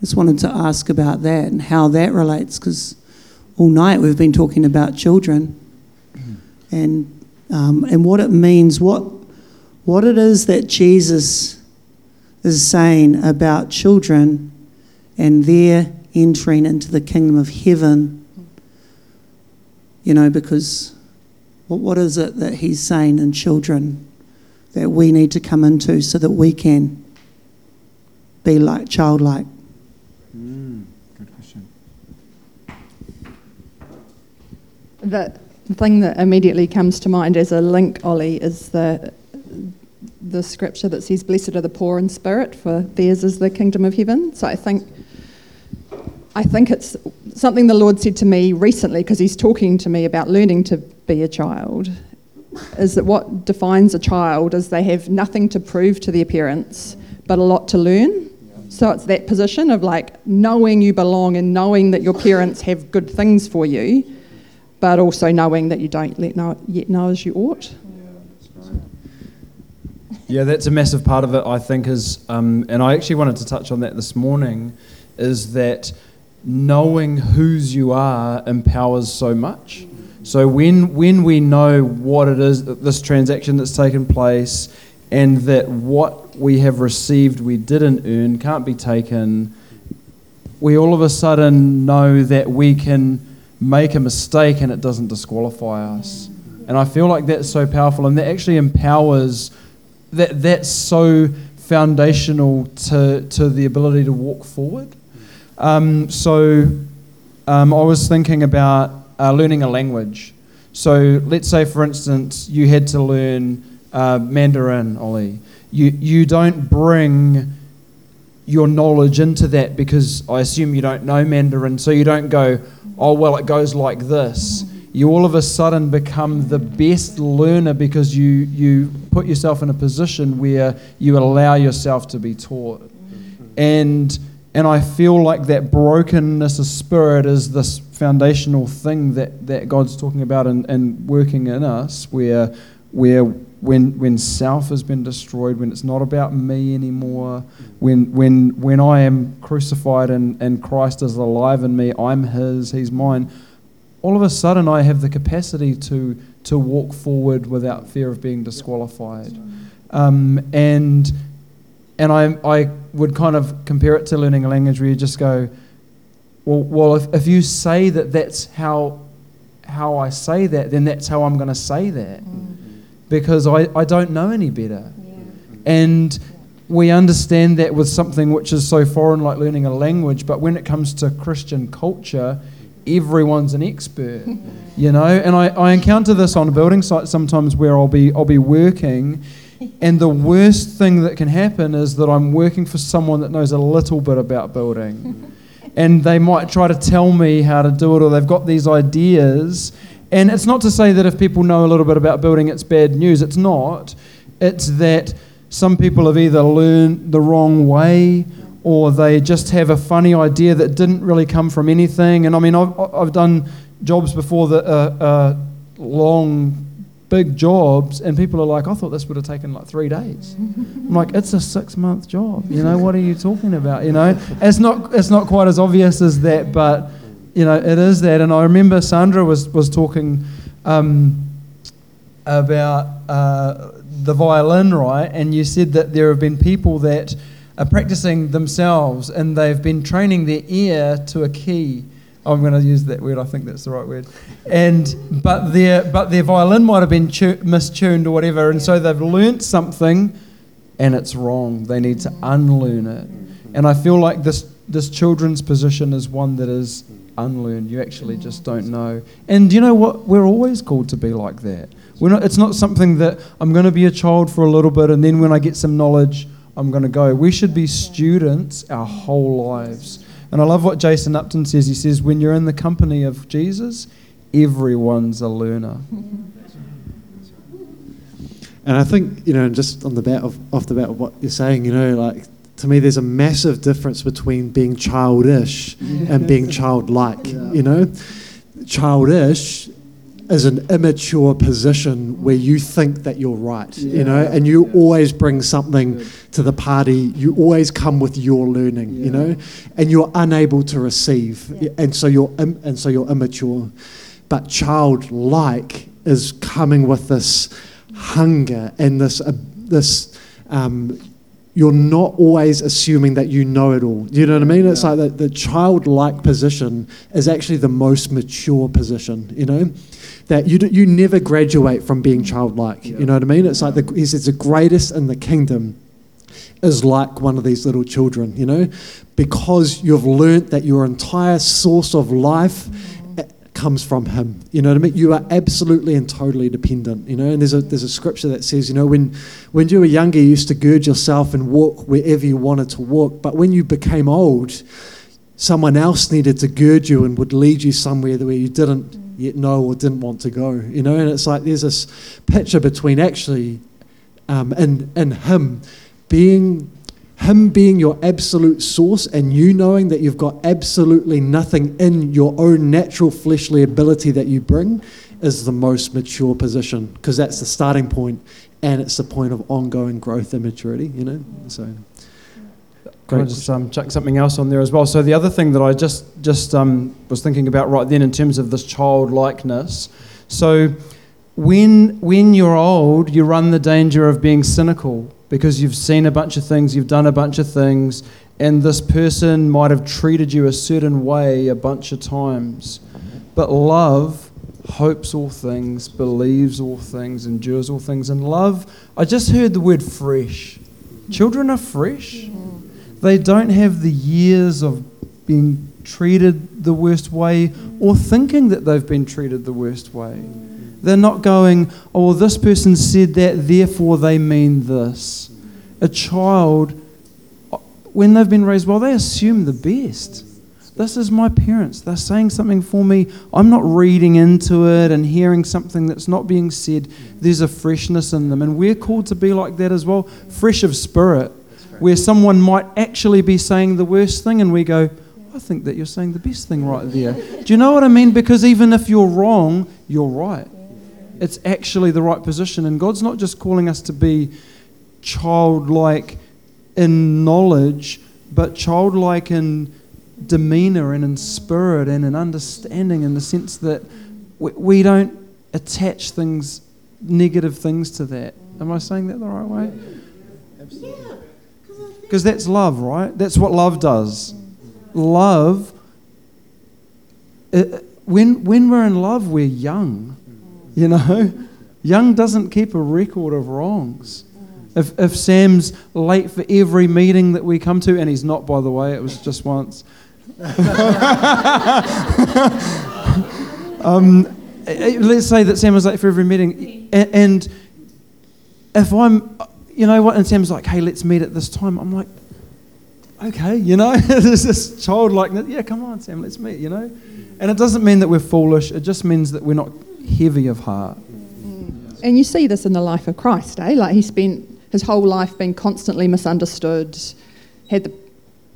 Just wanted to ask about that and how that relates because all night we've been talking about children and um, and what it means, what what it is that Jesus is saying about children and their entering into the kingdom of heaven. You know, because what, what is it that he's saying in children that we need to come into so that we can be like childlike? Mm, good question. The thing that immediately comes to mind as a link, Ollie, is the the scripture that says, "Blessed are the poor in spirit, for theirs is the kingdom of heaven." So I think I think it's something the Lord said to me recently because He's talking to me about learning to be a child. Is that what defines a child? Is they have nothing to prove to their parents, but a lot to learn. So it's that position of like knowing you belong and knowing that your parents have good things for you, but also knowing that you don't let know, yet know as you ought. Yeah, that's a massive part of it, I think, is, um, and I actually wanted to touch on that this morning, is that knowing whose you are empowers so much. So when, when we know what it is, this transaction that's taken place, and that what we have received we didn't earn, can't be taken, we all of a sudden know that we can make a mistake and it doesn't disqualify us. And I feel like that's so powerful and that actually empowers that that's so foundational to, to the ability to walk forward. Um, so um, I was thinking about uh, learning a language. So let's say, for instance, you had to learn uh, Mandarin, Ollie. You, you don't bring your knowledge into that because I assume you don't know Mandarin, so you don't go, oh, well, it goes like this. you all of a sudden become the best learner because you, you put yourself in a position where you allow yourself to be taught. And, and I feel like that brokenness of spirit is this foundational thing that, that God's talking about and, and working in us, where, where when, when self has been destroyed, when it's not about me anymore, when, when, when I am crucified and, and Christ is alive in me, I'm His, He's mine all of a sudden I have the capacity to, to walk forward without fear of being disqualified. Um, and and I, I would kind of compare it to learning a language where you just go, well, well if, if you say that that's how, how I say that, then that's how I'm going to say that. Because I, I don't know any better. And we understand that with something which is so foreign like learning a language, but when it comes to Christian culture, everyone's an expert, you know. And I, I encounter this on a building site sometimes where I'll be I'll be working, and the worst thing that can happen is that I'm working for someone that knows a little bit about building, and they might try to tell me how to do it, or they've got these ideas. And it's not to say that if people know a little bit about building, it's bad news. It's not. It's that some people have either learned the wrong way or they just have a funny idea that didn't really come from anything. And I mean, I've, I've done jobs before that are, are long, big jobs, and people are like, I thought this would have taken like three days. I'm like, it's a six month job. You know, what are you talking about? You know, it's not, it's not quite as obvious as that, but, you know, it is that. And I remember Sandra was, was talking um, about uh, the violin, right? And you said that there have been people that are practicing themselves and they've been training their ear to a key. I'm going to use that word. I think that's the right word. And but their but their violin might have been tu- mistuned or whatever, and so they've learnt something, and it's wrong. They need to unlearn it. And I feel like this this children's position is one that is unlearned. You actually just don't know. And you know what? We're always called to be like that. We're not, it's not something that I'm going to be a child for a little bit, and then when I get some knowledge, I'm going to go. We should be students our whole lives. And I love what Jason Upton says. He says, when you're in the company of Jesus, everyone's a learner. And I think, you know, just on the bat of off the bat of what you're saying, you know, like to me there's a massive difference between being childish and being childlike. You know? Childish is an immature position where you think that you're right, you know, and you always bring something to the party. You always come with your learning, you know, and you're unable to receive, and so you're Im- and so you're immature. But childlike is coming with this hunger and this uh, this. Um, you're not always assuming that you know it all. You know what I mean? It's like the, the childlike position is actually the most mature position, you know? That you, do, you never graduate from being childlike. You know what I mean? It's like the, he says the greatest in the kingdom is like one of these little children, you know? Because you've learnt that your entire source of life comes from him. You know what I mean? You are absolutely and totally dependent. You know, and there's a there's a scripture that says, you know, when when you were younger, you used to gird yourself and walk wherever you wanted to walk, but when you became old, someone else needed to gird you and would lead you somewhere where you didn't yet know or didn't want to go. You know, and it's like there's this picture between actually um, in in him being him being your absolute source and you knowing that you've got absolutely nothing in your own natural fleshly ability that you bring is the most mature position because that's the starting point and it's the point of ongoing growth and maturity, you know? So Can I just um, chuck something else on there as well? So the other thing that I just just um, was thinking about right then in terms of this childlikeness. So when when you're old, you run the danger of being cynical because you've seen a bunch of things, you've done a bunch of things, and this person might have treated you a certain way a bunch of times. But love hopes all things, believes all things, endures all things. And love, I just heard the word fresh. Children are fresh. They don't have the years of being treated the worst way or thinking that they've been treated the worst way. They're not going, oh, well, this person said that, therefore they mean this. A child, when they've been raised well, they assume the best. this is my parents. They're saying something for me. I'm not reading into it and hearing something that's not being said. There's a freshness in them. And we're called to be like that as well fresh of spirit, where someone might actually be saying the worst thing, and we go, I think that you're saying the best thing right there. Do you know what I mean? Because even if you're wrong, you're right. It's actually the right position. And God's not just calling us to be childlike in knowledge, but childlike in demeanor and in spirit and in understanding in the sense that we, we don't attach things, negative things to that. Am I saying that the right way? Because that's love, right? That's what love does. Love, uh, when, when we're in love, we're young. You know? Young doesn't keep a record of wrongs. If, if Sam's late for every meeting that we come to, and he's not, by the way, it was just once. um, eh, eh, let's say that Sam was late for every meeting, and if I'm, you know what, and Sam's like, hey, let's meet at this time, I'm like, okay, you know, there's this childlike, yeah, come on, Sam, let's meet, you know? And it doesn't mean that we're foolish, it just means that we're not heavy of heart. And you see this in the life of Christ, eh? Like he spent his whole life being constantly misunderstood, had the,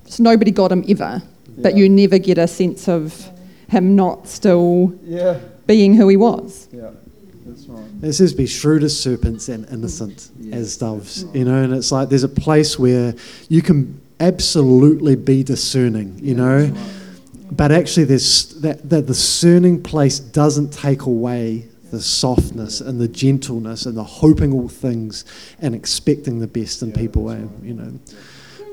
so nobody got him ever, but you never get a sense of him not still Yeah, being who he was. yeah, that's right. It says, be shrewd as serpents and innocent as doves. You know, and it's like there's a place where you can absolutely be discerning, you know, but actually there's that, that discerning place doesn't take away the softness and the gentleness and the hoping all things and expecting the best in people, eh? you know.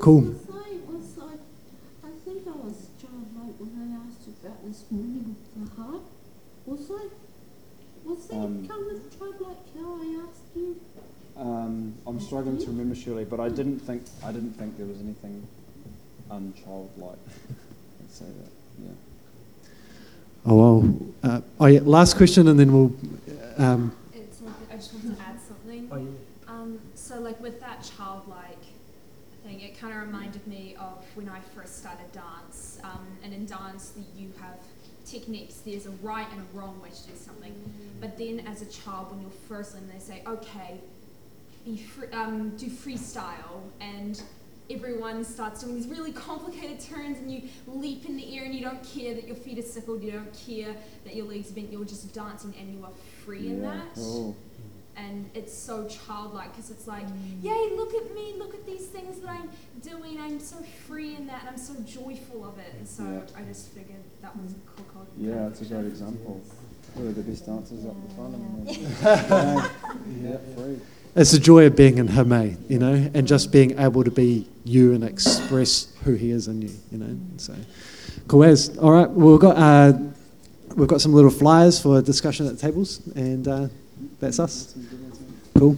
Cool. Was I, was I, I think I was childlike when I asked you about this morning of the. Was I? Was that Um, come with childlike how I asked you? Um, I'm struggling to remember Shirley, but I didn't think I didn't think there was anything unchildlike. Let's say that. Yeah. Oh, well. Uh, oh, yeah, last question and then we'll. Um, It's like, I just want to add something. Um, so, like with that childlike thing, it kind of reminded me of when I first started dance. Um, and in dance, the- you have techniques. There's a right and a wrong way to do something. But then, as a child, when you're first learning, they say, "Okay, be free, um, do freestyle," and everyone starts doing these really complicated turns, and you leap in the air, and you don't care that your feet are sickled, you don't care that your legs are bent. You're just dancing, and you are free in that Oh. and it's so childlike because it's like, mm. yay, look at me, look at these things that I'm doing. I'm so free in that, and I'm so joyful of it. And so Yeah. I just figured that was a cool code. Yeah, it's a great example. Who are the best dancers up the front? And yeah, yeah, free. It's the joy of being in Him, eh? You know, and just being able to be you and express who He is in you. You know, so cool as. All right, well, we've got uh, we've got some little flyers for discussion at the tables, and uh, that's us. Cool.